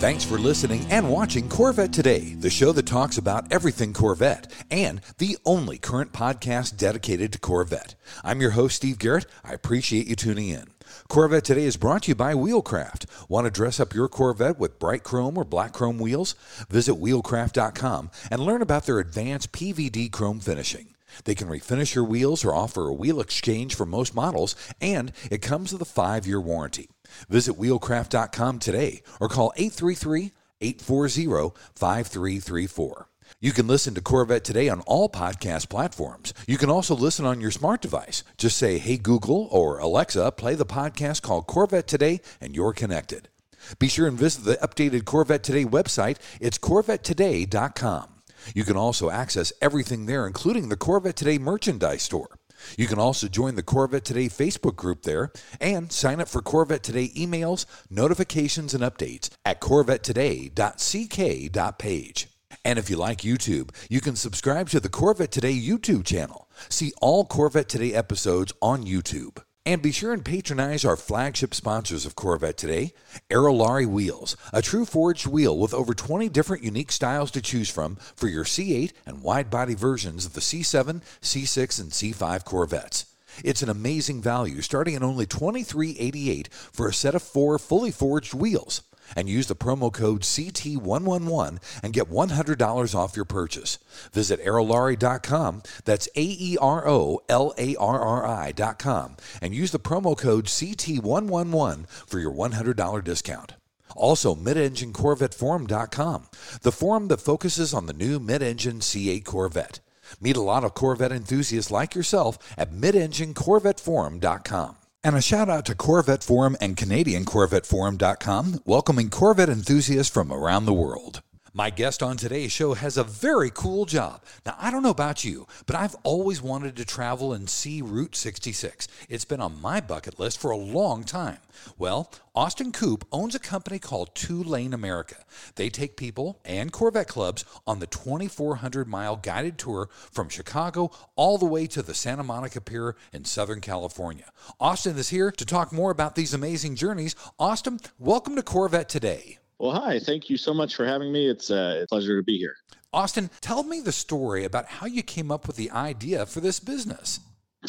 Thanks for listening and watching Corvette Today, the show that talks about everything Corvette and the only current podcast dedicated to Corvette. I'm your host, Steve Garrett. I appreciate you tuning in. Corvette Today is brought to you by Wheelcraft. Want to dress up your Corvette with bright chrome or black chrome wheels? Visit wheelcraft.com and learn about their advanced PVD chrome finishing. They can refinish your wheels or offer a wheel exchange for most models, and it comes with a five year warranty. Visit wheelcraft.com today or call 833 840 5334. You can listen to Corvette Today on all podcast platforms. You can also listen on your smart device. Just say, Hey Google or Alexa, play the podcast called Corvette Today, and you're connected. Be sure and visit the updated Corvette Today website. It's corvettetoday.com. You can also access everything there, including the Corvette Today merchandise store. You can also join the Corvette Today Facebook group there and sign up for Corvette Today emails, notifications, and updates at corvettetoday.ck.page. And if you like YouTube, you can subscribe to the Corvette Today YouTube channel. See all Corvette Today episodes on YouTube. And be sure and patronize our flagship sponsors of Corvette today, Aerolarri Wheels, a true forged wheel with over 20 different unique styles to choose from for your C8 and wide body versions of the C7, C6, and C5 Corvettes. It's an amazing value starting at only $23.88 for a set of four fully forged wheels and use the promo code CT111 and get $100 off your purchase. Visit aerolarri.com, that's A E R O L A R R I.com, and use the promo code CT111 for your $100 discount. Also, midenginecorvetteforum.com, the forum that focuses on the new mid engine C8 Corvette. Meet a lot of Corvette enthusiasts like yourself at midenginecorvetteforum.com. And a shout out to Corvette Forum and CanadianCorvetteForum.com, welcoming Corvette enthusiasts from around the world. My guest on today's show has a very cool job. Now, I don't know about you, but I've always wanted to travel and see Route 66. It's been on my bucket list for a long time. Well, Austin Coop owns a company called Two Lane America. They take people and Corvette clubs on the 2,400 mile guided tour from Chicago all the way to the Santa Monica Pier in Southern California. Austin is here to talk more about these amazing journeys. Austin, welcome to Corvette Today. Well, hi. Thank you so much for having me. It's uh, a pleasure to be here. Austin, tell me the story about how you came up with the idea for this business.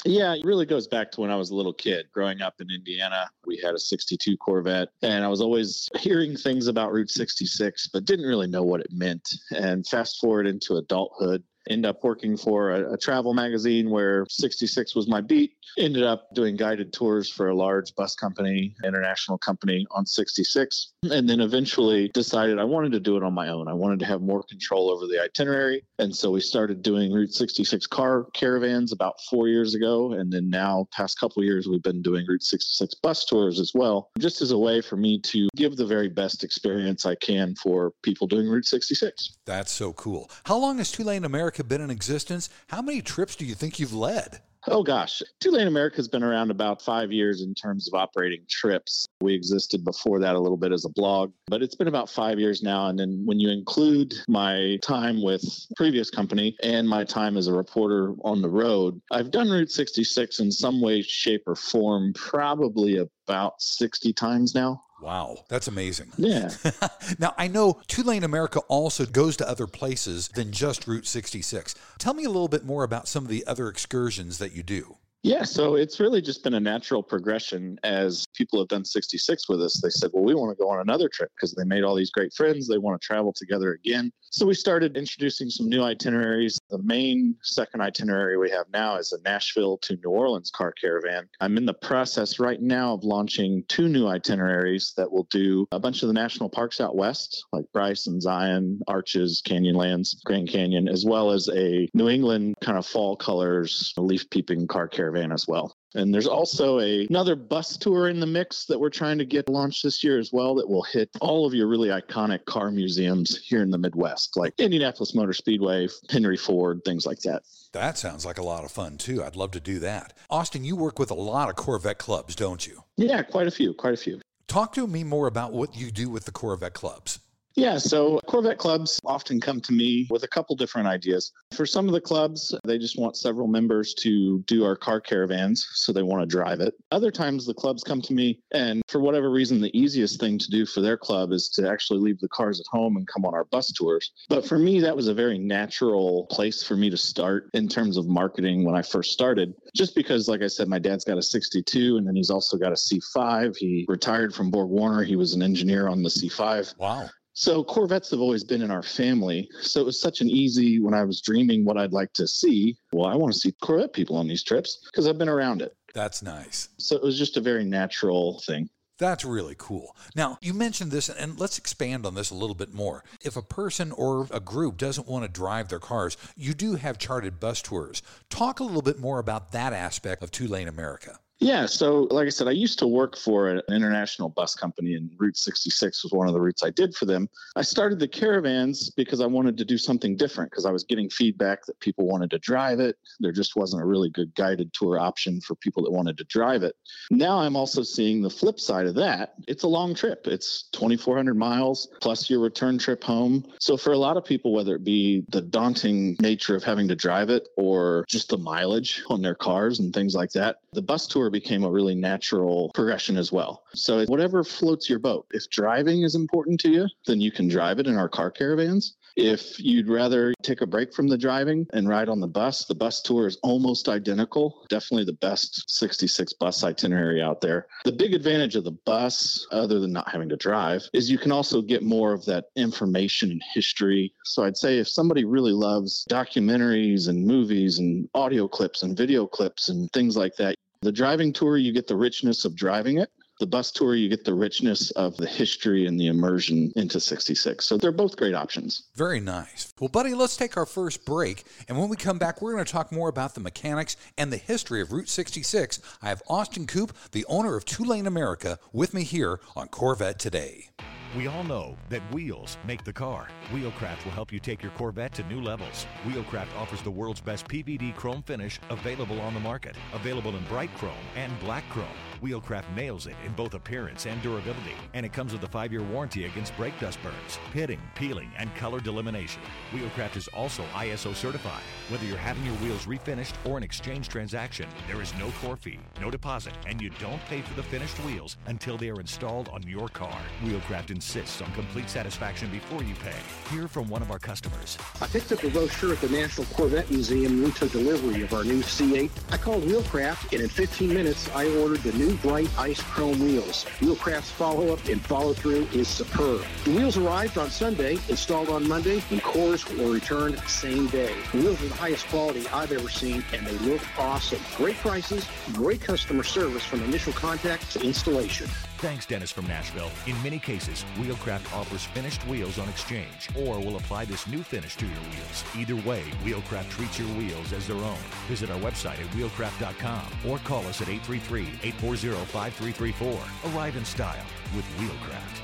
Yeah, it really goes back to when I was a little kid. Growing up in Indiana, we had a 62 Corvette, and I was always hearing things about Route 66, but didn't really know what it meant. And fast forward into adulthood, end up working for a, a, travel magazine where 66 was my beat. Ended up doing guided tours for a large bus company international company on 66 and then eventually decided i wanted to do it on my own. I wanted to have more control over the itinerary. And so we started doing route 66 car caravans about four years ago. And then now past couple years we've been doing route 66 bus tours as well just as a way for me to give the very best experience i can for people doing route 66 that's so cool. How long has tulane lane america America been in existence? How many trips do you think you've led? Oh gosh, Two Lane America has been around about five years in terms of operating trips. We existed before that a little bit as a blog, but it's been about five years now. And then when you include my time with previous company and my time as a reporter on the road, I've done Route 66 in some way, shape, or form probably about 60 times now. Wow, that's amazing. Yeah. now, I know Two Lane America also goes to other places than just Route 66. Tell me a little bit more about some of the other excursions that you do. Yeah, so it's really just been a natural progression as people have done 66 with us. They said, well, we want to go on another trip because they made all these great friends. They want to travel together again. So we started introducing some new itineraries. The main second itinerary we have now is a Nashville to New Orleans car caravan. I'm in the process right now of launching two new itineraries that will do a bunch of the national parks out west, like Bryce and Zion, Arches, Canyonlands, Grand Canyon, as well as a New England kind of fall colors leaf peeping car caravan caravan as well. And there's also a, another bus tour in the mix that we're trying to get launched this year as well that will hit all of your really iconic car museums here in the Midwest, like Indianapolis Motor Speedway, Henry Ford, things like that. That sounds like a lot of fun too. I'd love to do that. Austin, you work with a lot of Corvette clubs, don't you? Yeah, quite a few, quite a few. Talk to me more about what you do with the Corvette clubs. Yeah, so Corvette clubs often come to me with a couple different ideas. For some of the clubs, they just want several members to do our car caravans, so they want to drive it. Other times, the clubs come to me, and for whatever reason, the easiest thing to do for their club is to actually leave the cars at home and come on our bus tours. But for me, that was a very natural place for me to start in terms of marketing when I first started, just because, like I said, my dad's got a 62, and then he's also got a C5. He retired from Borg Warner, he was an engineer on the C5. Wow. So Corvettes have always been in our family. So it was such an easy when I was dreaming what I'd like to see. Well, I want to see Corvette people on these trips because I've been around it. That's nice. So it was just a very natural thing. That's really cool. Now, you mentioned this, and let's expand on this a little bit more. If a person or a group doesn't want to drive their cars, you do have charted bus tours. Talk a little bit more about that aspect of Two Lane America. Yeah, so like I said, I used to work for an international bus company, and Route 66 was one of the routes I did for them. I started the caravans because I wanted to do something different because I was getting feedback that people wanted to drive it. There just wasn't a really good guided tour option for people that wanted to drive it. Now I'm also seeing the flip side of that. It's a long trip, it's 2,400 miles plus your return trip home. So for a lot of people, whether it be the daunting nature of having to drive it or just the mileage on their cars and things like that, the bus tour became a really natural progression as well. So, whatever floats your boat. If driving is important to you, then you can drive it in our car caravans. If you'd rather take a break from the driving and ride on the bus, the bus tour is almost identical. Definitely the best 66 bus itinerary out there. The big advantage of the bus, other than not having to drive, is you can also get more of that information and history. So I'd say if somebody really loves documentaries and movies and audio clips and video clips and things like that, the driving tour, you get the richness of driving it. The bus tour, you get the richness of the history and the immersion into 66. So they're both great options. Very nice. Well, buddy, let's take our first break. And when we come back, we're going to talk more about the mechanics and the history of Route 66. I have Austin Coop, the owner of Two Lane America, with me here on Corvette Today. We all know that wheels make the car. Wheelcraft will help you take your Corvette to new levels. Wheelcraft offers the world's best PVD chrome finish available on the market. Available in bright chrome and black chrome. Wheelcraft nails it in both appearance and durability, and it comes with a five year warranty against brake dust burns, pitting, peeling, and color delamination. Wheelcraft is also ISO certified. Whether you're having your wheels refinished or an exchange transaction, there is no core fee, no deposit, and you don't pay for the finished wheels until they are installed on your car. Wheelcraft insists on complete satisfaction before you pay. Hear from one of our customers. I picked up a brochure at the National Corvette Museum and we took delivery of our new C8. I called Wheelcraft, and in 15 minutes, I ordered the new bright ice chrome wheels. Wheelcraft's follow-up and follow-through is superb. The wheels arrived on Sunday, installed on Monday, and cores were returned same day. The wheels are the highest quality I've ever seen, and they look awesome. Great prices, great customer service from initial contact to installation. Thanks, Dennis from Nashville. In many cases, Wheelcraft offers finished wheels on exchange or will apply this new finish to your wheels. Either way, Wheelcraft treats your wheels as their own. Visit our website at wheelcraft.com or call us at 833-840-5334. Arrive in style with Wheelcraft.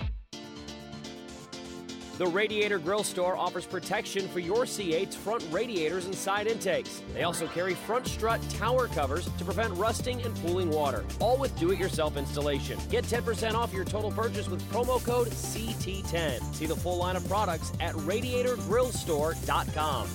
The Radiator Grill Store offers protection for your C8's front radiators and side intakes. They also carry front strut tower covers to prevent rusting and pooling water, all with do it yourself installation. Get 10% off your total purchase with promo code CT10. See the full line of products at radiatorgrillstore.com.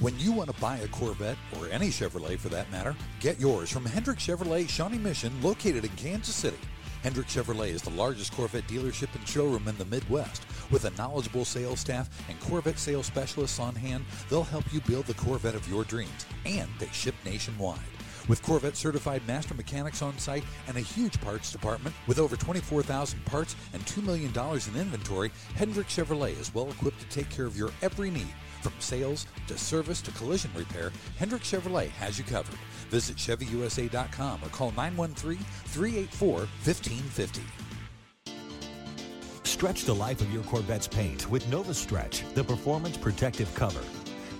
When you want to buy a Corvette, or any Chevrolet for that matter, get yours from Hendrick Chevrolet Shawnee Mission, located in Kansas City. Hendrick Chevrolet is the largest Corvette dealership and showroom in the Midwest. With a knowledgeable sales staff and Corvette sales specialists on hand, they'll help you build the Corvette of your dreams, and they ship nationwide. With Corvette certified master mechanics on site and a huge parts department with over 24,000 parts and $2 million in inventory, Hendrick Chevrolet is well equipped to take care of your every need. From sales to service to collision repair, Hendrick Chevrolet has you covered. Visit ChevyUSA.com or call 913 384 1550. Stretch the life of your Corvette's paint with Nova Stretch, the performance protective cover.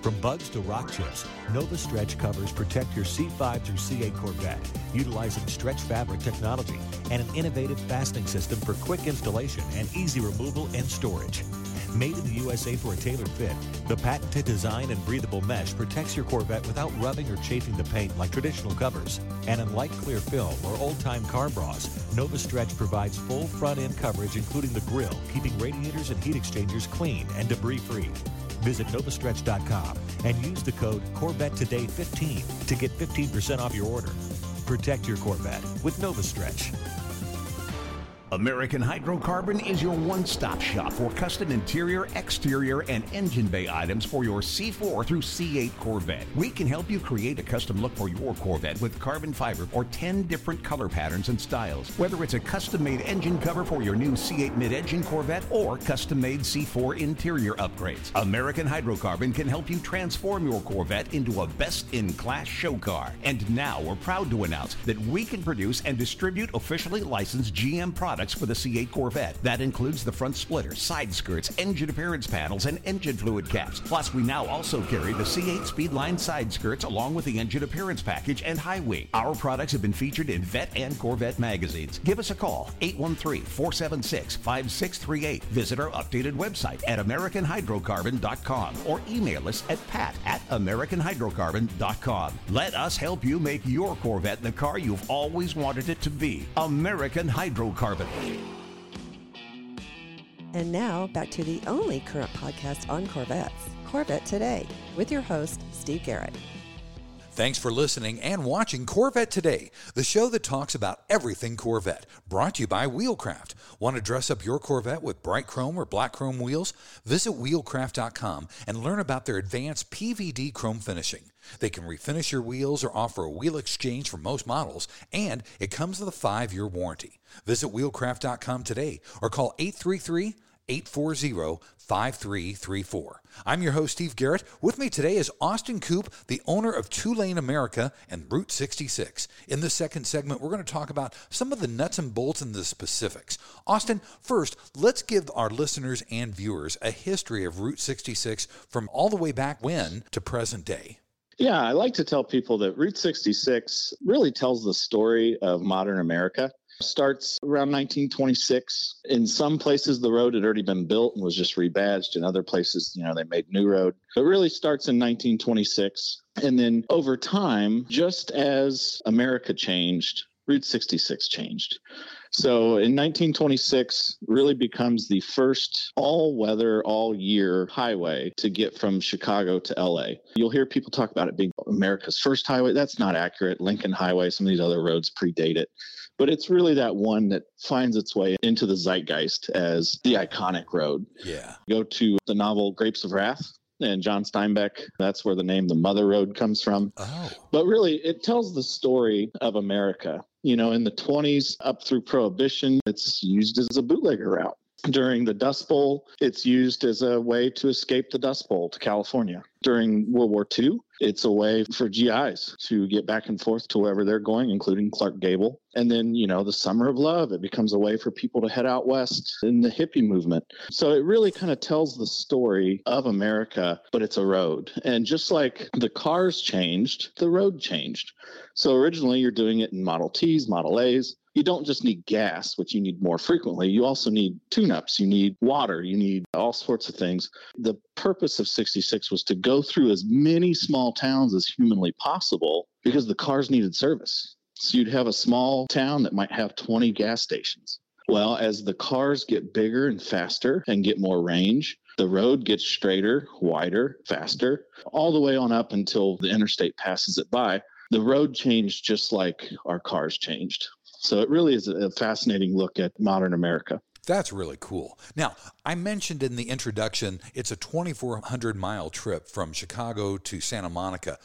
From bugs to rock chips, Nova Stretch covers protect your C5 through C8 Corvette, utilizing stretch fabric technology and an innovative fastening system for quick installation and easy removal and storage. Made in the USA for a tailored fit, the patented design and breathable mesh protects your Corvette without rubbing or chafing the paint like traditional covers. And unlike clear film or old-time car bras, Nova Stretch provides full front-end coverage including the grille, keeping radiators and heat exchangers clean and debris-free. Visit novastretch.com and use the code Corvette Today 15 to get 15% off your order. Protect your Corvette with NovaStretch. American Hydrocarbon is your one stop shop for custom interior, exterior, and engine bay items for your C4 through C8 Corvette. We can help you create a custom look for your Corvette with carbon fiber or 10 different color patterns and styles. Whether it's a custom made engine cover for your new C8 mid engine Corvette or custom made C4 interior upgrades, American Hydrocarbon can help you transform your Corvette into a best in class show car. And now we're proud to announce that we can produce and distribute officially licensed GM products for the C8 Corvette. That includes the front splitter, side skirts, engine appearance panels, and engine fluid caps. Plus, we now also carry the C8 Speedline side skirts along with the engine appearance package and high wing. Our products have been featured in Vette and Corvette magazines. Give us a call, 813-476-5638. Visit our updated website at AmericanHydrocarbon.com or email us at pat at AmericanHydrocarbon.com. Let us help you make your Corvette the car you've always wanted it to be. American Hydrocarbon. And now back to the only current podcast on Corvettes, Corvette Today, with your host, Steve Garrett. Thanks for listening and watching Corvette Today, the show that talks about everything Corvette. Brought to you by Wheelcraft. Want to dress up your Corvette with bright chrome or black chrome wheels? Visit wheelcraft.com and learn about their advanced PVD chrome finishing. They can refinish your wheels or offer a wheel exchange for most models, and it comes with a five year warranty. Visit wheelcraft.com today or call 833 840 5334. I'm your host, Steve Garrett. With me today is Austin Coop, the owner of Two Lane America and Route 66. In the second segment, we're going to talk about some of the nuts and bolts and the specifics. Austin, first, let's give our listeners and viewers a history of Route 66 from all the way back when to present day. Yeah, I like to tell people that Route 66 really tells the story of modern America starts around 1926. In some places, the road had already been built and was just rebadged. In other places, you know, they made new road. It really starts in 1926. And then over time, just as America changed, Route 66 changed. So in 1926, really becomes the first all weather, all year highway to get from Chicago to LA. You'll hear people talk about it being America's first highway. That's not accurate. Lincoln Highway, some of these other roads predate it but it's really that one that finds its way into the zeitgeist as the iconic road. Yeah. Go to the novel Grapes of Wrath and John Steinbeck. That's where the name the Mother Road comes from. Oh. But really, it tells the story of America. You know, in the 20s up through Prohibition, it's used as a bootlegger route. During the Dust Bowl, it's used as a way to escape the Dust Bowl to California. During World War II, it's a way for GIs to get back and forth to wherever they're going, including Clark Gable. And then, you know, the Summer of Love, it becomes a way for people to head out west in the hippie movement. So it really kind of tells the story of America, but it's a road. And just like the cars changed, the road changed. So originally you're doing it in Model Ts, Model As you don't just need gas, which you need more frequently. You also need tune ups, you need water, you need all sorts of things. The purpose of 66 was to go through as many small towns as humanly possible because the cars needed service. So you'd have a small town that might have 20 gas stations. Well, as the cars get bigger and faster and get more range, the road gets straighter, wider, faster, all the way on up until the interstate passes it by. The road changed just like our cars changed. So it really is a fascinating look at modern America. That's really cool. Now, I mentioned in the introduction, it's a 2,400 mile trip from Chicago to Santa Monica.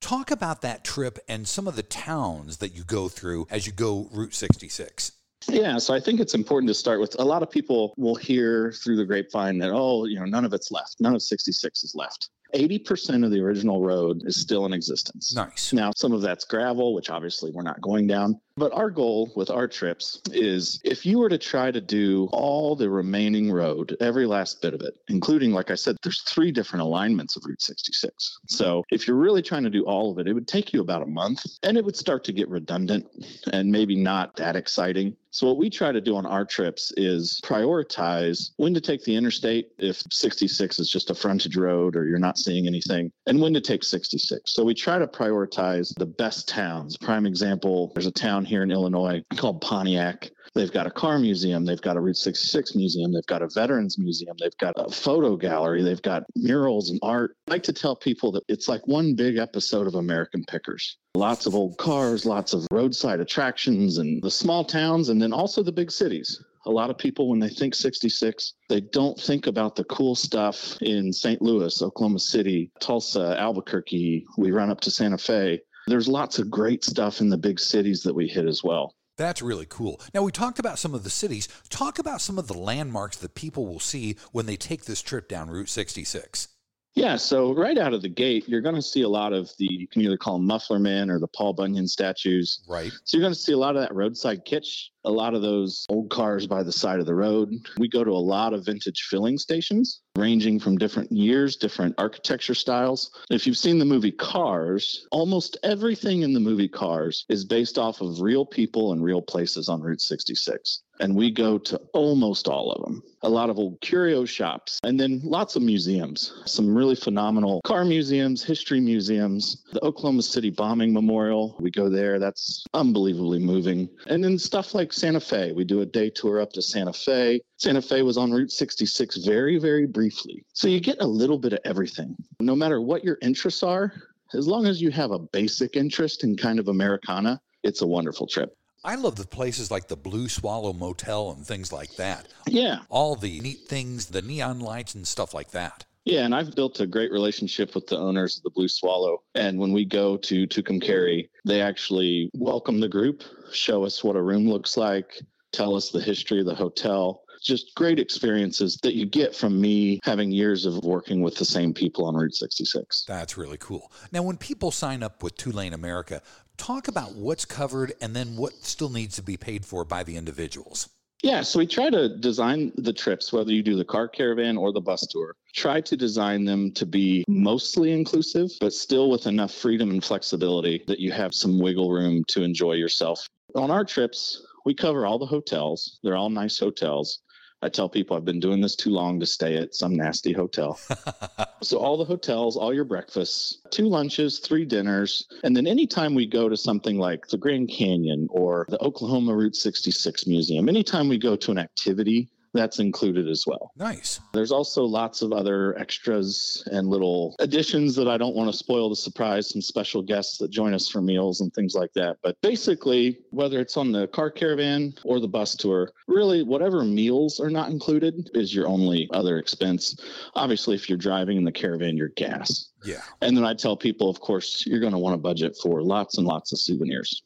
Talk about that trip and some of the towns that you go through as you go Route 66. Yeah, so I think it's important to start with a lot of people will hear through the grapevine that, oh, you know, none of it's left. None of 66 is left. 80% of the original road is still in existence. Nice. Now, some of that's gravel, which obviously we're not going down. But our goal with our trips is if you were to try to do all the remaining road, every last bit of it, including, like I said, there's three different alignments of Route 66. So if you're really trying to do all of it, it would take you about a month and it would start to get redundant and maybe not that exciting. So, what we try to do on our trips is prioritize when to take the interstate if 66 is just a frontage road or you're not seeing anything, and when to take 66. So, we try to prioritize the best towns. Prime example there's a town here in Illinois called Pontiac. They've got a car museum. They've got a Route 66 museum. They've got a veterans museum. They've got a photo gallery. They've got murals and art. I like to tell people that it's like one big episode of American Pickers. Lots of old cars, lots of roadside attractions, and the small towns, and then also the big cities. A lot of people, when they think 66, they don't think about the cool stuff in St. Louis, Oklahoma City, Tulsa, Albuquerque. We run up to Santa Fe. There's lots of great stuff in the big cities that we hit as well. That's really cool. Now, we talked about some of the cities. Talk about some of the landmarks that people will see when they take this trip down Route 66. Yeah, so right out of the gate, you're going to see a lot of the, you can either call them Muffler Men or the Paul Bunyan statues. Right. So you're going to see a lot of that roadside kitsch, a lot of those old cars by the side of the road. We go to a lot of vintage filling stations, ranging from different years, different architecture styles. If you've seen the movie Cars, almost everything in the movie Cars is based off of real people and real places on Route 66 and we go to almost all of them. A lot of old curio shops, and then lots of museums. Some really phenomenal car museums, history museums, the Oklahoma City Bombing Memorial. We go there. That's unbelievably moving. And then stuff like Santa Fe. We do a day tour up to Santa Fe. Santa Fe was on Route 66 very, very briefly. So you get a little bit of everything. No matter what your interests are, as long as you have a basic interest in kind of Americana, it's a wonderful trip. I love the places like the Blue Swallow Motel and things like that. Yeah. All the neat things, the neon lights and stuff like that. Yeah, and I've built a great relationship with the owners of the Blue Swallow. And when we go to Tucumcari, they actually welcome the group, show us what a room looks like, tell us the history of the hotel. Just great experiences that you get from me having years of working with the same people on Route 66. That's really cool. Now, when people sign up with Two Lane America, talk about what's covered and then what still needs to be paid for by the individuals. Yeah, so we try to design the trips, whether you do the car caravan or the bus tour, try to design them to be mostly inclusive, but still with enough freedom and flexibility that you have some wiggle room to enjoy yourself. On our trips, we cover all the hotels. They're all nice hotels. I tell people I've been doing this too long to stay at some nasty hotel. so all the hotels, all your breakfasts, two lunches, three dinners, and then anytime we go to something like the Grand Canyon or the Oklahoma Route 66 Museum, anytime we go to an activity that's included as well. Nice. There's also lots of other extras and little additions that I don't want to spoil the surprise, some special guests that join us for meals and things like that. But basically, whether it's on the car caravan or the bus tour, really whatever meals are not included is your only other expense. Obviously, if you're driving in the caravan, your gas. Yeah. And then I tell people, of course, you're going to want to budget for lots and lots of souvenirs.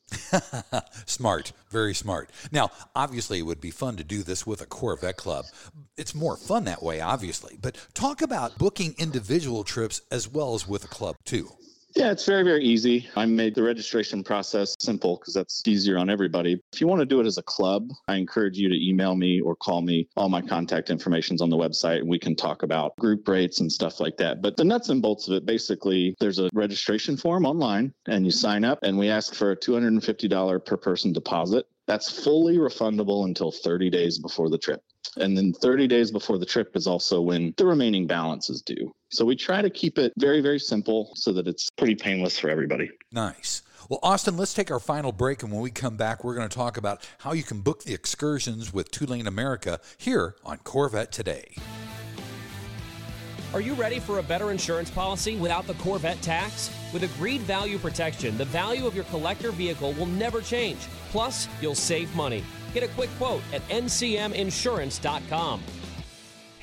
smart, very smart. Now, obviously, it would be fun to do this with a Corvette club. It's more fun that way, obviously. But talk about booking individual trips as well as with a club, too. Yeah, it's very, very easy. I made the registration process simple because that's easier on everybody. If you want to do it as a club, I encourage you to email me or call me. All my contact information's on the website and we can talk about group rates and stuff like that. But the nuts and bolts of it basically, there's a registration form online and you sign up and we ask for a $250 per person deposit. That's fully refundable until 30 days before the trip. And then 30 days before the trip is also when the remaining balance is due. So we try to keep it very, very simple so that it's pretty painless for everybody. Nice. Well, Austin, let's take our final break. And when we come back, we're going to talk about how you can book the excursions with Two Lane America here on Corvette Today. Are you ready for a better insurance policy without the Corvette tax? With agreed value protection, the value of your collector vehicle will never change. Plus, you'll save money. Get a quick quote at ncminsurance.com.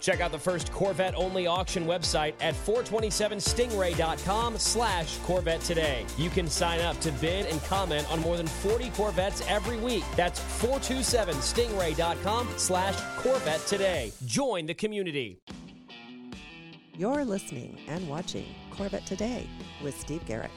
Check out the first Corvette only auction website at 427stingray.com slash Corvette today. You can sign up to bid and comment on more than 40 Corvettes every week. That's 427stingray.com slash Corvette today. Join the community. You're listening and watching Corvette Today with Steve Garrett.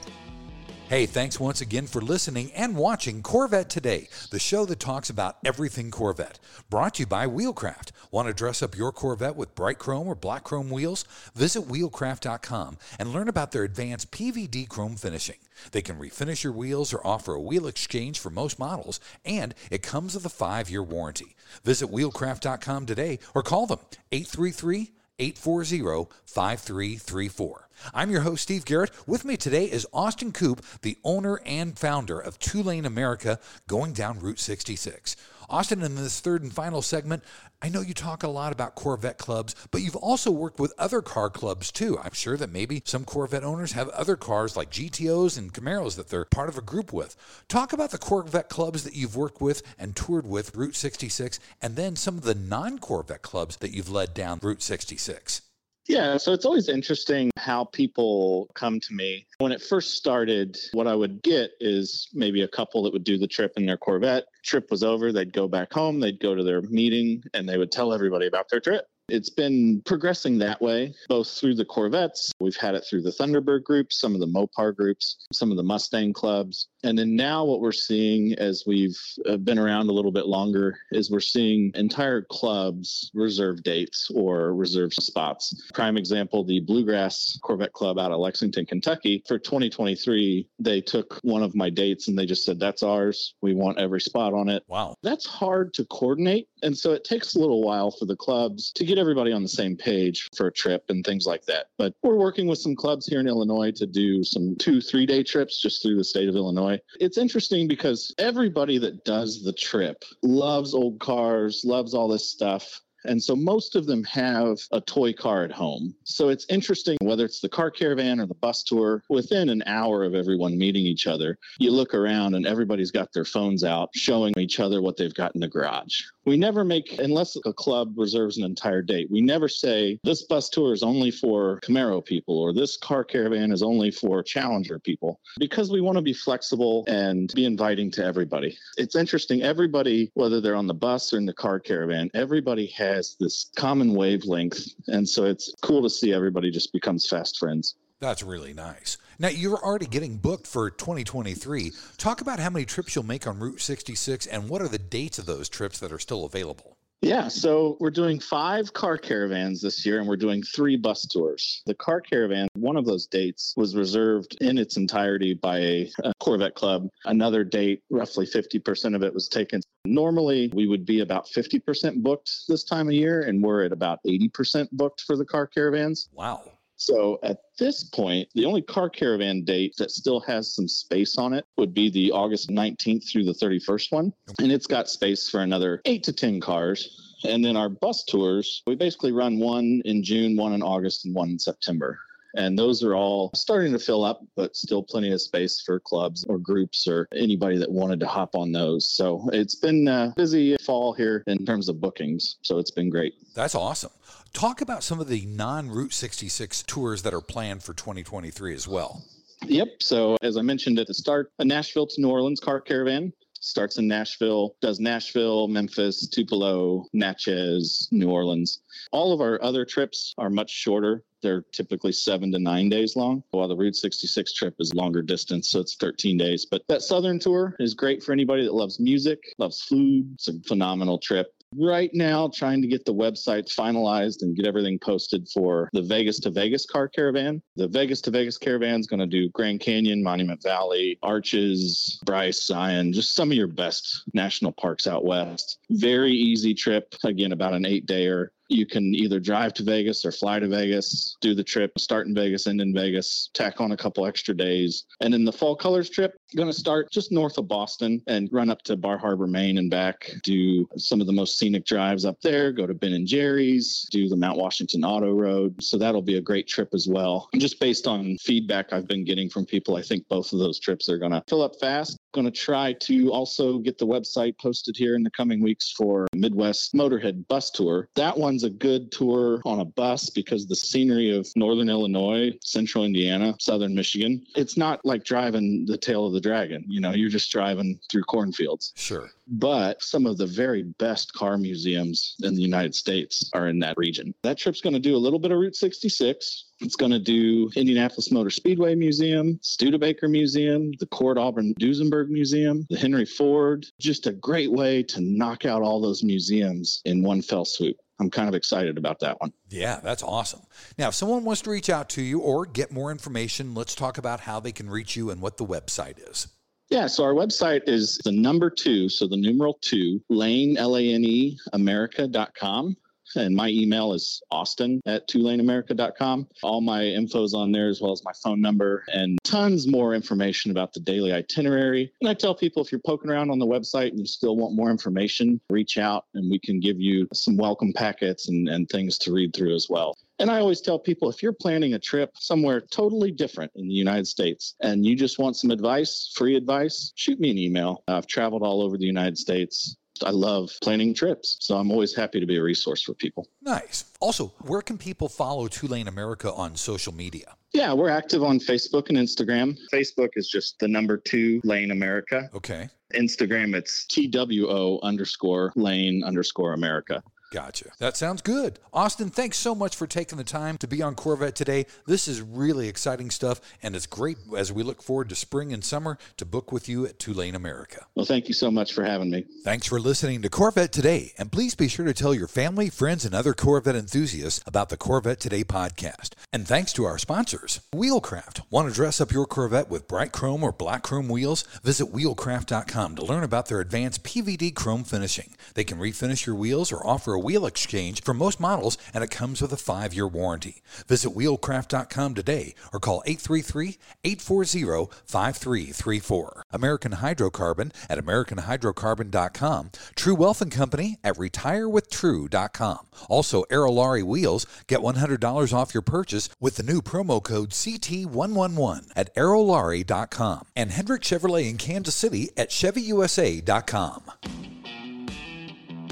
Hey, thanks once again for listening and watching Corvette Today, the show that talks about everything Corvette. Brought to you by Wheelcraft. Want to dress up your Corvette with bright chrome or black chrome wheels? Visit wheelcraft.com and learn about their advanced PVD chrome finishing. They can refinish your wheels or offer a wheel exchange for most models, and it comes with a five year warranty. Visit wheelcraft.com today or call them 833 840 5334. I'm your host, Steve Garrett. With me today is Austin Coop, the owner and founder of Two Lane America, going down Route 66. Austin, in this third and final segment, I know you talk a lot about Corvette clubs, but you've also worked with other car clubs too. I'm sure that maybe some Corvette owners have other cars like GTOs and Camaros that they're part of a group with. Talk about the Corvette clubs that you've worked with and toured with Route 66, and then some of the non Corvette clubs that you've led down Route 66. Yeah, so it's always interesting how people come to me. When it first started, what I would get is maybe a couple that would do the trip in their Corvette. Trip was over, they'd go back home, they'd go to their meeting, and they would tell everybody about their trip. It's been progressing that way, both through the Corvettes. We've had it through the Thunderbird groups, some of the Mopar groups, some of the Mustang clubs. And then now, what we're seeing as we've uh, been around a little bit longer is we're seeing entire clubs reserve dates or reserve spots. Prime example the Bluegrass Corvette Club out of Lexington, Kentucky. For 2023, they took one of my dates and they just said, That's ours. We want every spot on it. Wow. That's hard to coordinate. And so it takes a little while for the clubs to get everybody on the same page for a trip and things like that. But we're working with some clubs here in Illinois to do some two, three day trips just through the state of Illinois. It's interesting because everybody that does the trip loves old cars, loves all this stuff. And so most of them have a toy car at home. So it's interesting whether it's the car caravan or the bus tour, within an hour of everyone meeting each other, you look around and everybody's got their phones out showing each other what they've got in the garage. We never make, unless a club reserves an entire date, we never say this bus tour is only for Camaro people or this car caravan is only for Challenger people because we want to be flexible and be inviting to everybody. It's interesting, everybody, whether they're on the bus or in the car caravan, everybody has this common wavelength. And so it's cool to see everybody just becomes fast friends. That's really nice. Now, you're already getting booked for 2023. Talk about how many trips you'll make on Route 66 and what are the dates of those trips that are still available. Yeah, so we're doing five car caravans this year and we're doing three bus tours. The car caravan, one of those dates was reserved in its entirety by a, a Corvette club. Another date, roughly 50% of it was taken. Normally, we would be about 50% booked this time of year, and we're at about 80% booked for the car caravans. Wow. So at this point, the only car caravan date that still has some space on it would be the August 19th through the 31st one. And it's got space for another eight to 10 cars. And then our bus tours, we basically run one in June, one in August, and one in September. And those are all starting to fill up, but still plenty of space for clubs or groups or anybody that wanted to hop on those. So it's been a busy fall here in terms of bookings. So it's been great. That's awesome. Talk about some of the non Route 66 tours that are planned for 2023 as well. Yep. So, as I mentioned at the start, a Nashville to New Orleans car caravan starts in Nashville, does Nashville, Memphis, Tupelo, Natchez, New Orleans. All of our other trips are much shorter. They're typically seven to nine days long, while the Route 66 trip is longer distance, so it's 13 days. But that Southern tour is great for anybody that loves music, loves food. It's a phenomenal trip right now trying to get the website finalized and get everything posted for the Vegas to Vegas car caravan. The Vegas to Vegas caravan is going to do Grand Canyon, Monument Valley, Arches, Bryce, Zion, just some of your best national parks out west. Very easy trip. Again, about an eight dayer. You can either drive to Vegas or fly to Vegas, do the trip, start in Vegas, end in Vegas, tack on a couple extra days. And then the Fall Colors trip, going to start just north of Boston and run up to Bar Harbor, Maine and back, do some of the most scenic drives up there, go to Ben and Jerry's, do the Mount Washington Auto Road. So that'll be a great trip as well. Just based on feedback I've been getting from people, I think both of those trips are going to fill up fast. Going to try to also get the website posted here in the coming weeks for Midwest Motorhead Bus Tour. That one's a good tour on a bus because the scenery of Northern Illinois, Central Indiana, Southern Michigan, it's not like driving the tail of the dragon. You know, you're just driving through cornfields. Sure. But some of the very best car museums in the United States are in that region. That trip's going to do a little bit of Route 66. It's going to do Indianapolis Motor Speedway Museum, Studebaker Museum, the Cord Auburn Duesenberg Museum, the Henry Ford. Just a great way to knock out all those museums in one fell swoop. I'm kind of excited about that one. Yeah, that's awesome. Now, if someone wants to reach out to you or get more information, let's talk about how they can reach you and what the website is. Yeah, so our website is the number two, so the numeral two, lane, L A N E, America.com. And my email is austin at twolaneamerica.com. All my info is on there as well as my phone number and tons more information about the daily itinerary. And I tell people if you're poking around on the website and you still want more information, reach out and we can give you some welcome packets and, and things to read through as well. And I always tell people if you're planning a trip somewhere totally different in the United States and you just want some advice, free advice, shoot me an email. I've traveled all over the United States. I love planning trips. So I'm always happy to be a resource for people. Nice. Also, where can people follow Two Lane America on social media? Yeah, we're active on Facebook and Instagram. Facebook is just the number two Lane America. Okay. Instagram, it's TWO underscore Lane underscore America. Gotcha. That sounds good. Austin, thanks so much for taking the time to be on Corvette today. This is really exciting stuff, and it's great as we look forward to spring and summer to book with you at Two Lane America. Well, thank you so much for having me. Thanks for listening to Corvette Today, and please be sure to tell your family, friends, and other Corvette enthusiasts about the Corvette Today podcast. And thanks to our sponsors, Wheelcraft. Want to dress up your Corvette with bright chrome or black chrome wheels? Visit wheelcraft.com to learn about their advanced PVD chrome finishing. They can refinish your wheels or offer a wheel exchange for most models, and it comes with a five year warranty. Visit wheelcraft.com today or call 833 840 5334. American Hydrocarbon at AmericanHydrocarbon.com. True Wealth and Company at RetireWithTrue.com. Also, Aerolarri Wheels. Get $100 off your purchase with the new promo code CT111 at Aerolarri.com. And Hendrick Chevrolet in Kansas City at ChevyUSA.com.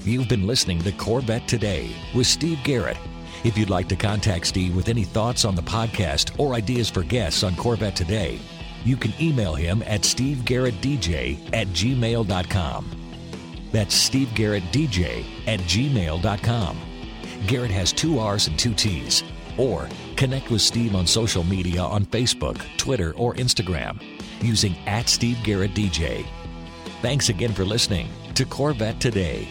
You've been listening to Corvette Today with Steve Garrett. If you'd like to contact Steve with any thoughts on the podcast or ideas for guests on Corvette Today, you can email him at stevegarrettdj at gmail.com. That's stevegarrettdj at gmail.com. Garrett has two R's and two T's. Or connect with Steve on social media on Facebook, Twitter, or Instagram using at Steve Garrett DJ. Thanks again for listening to Corvette Today.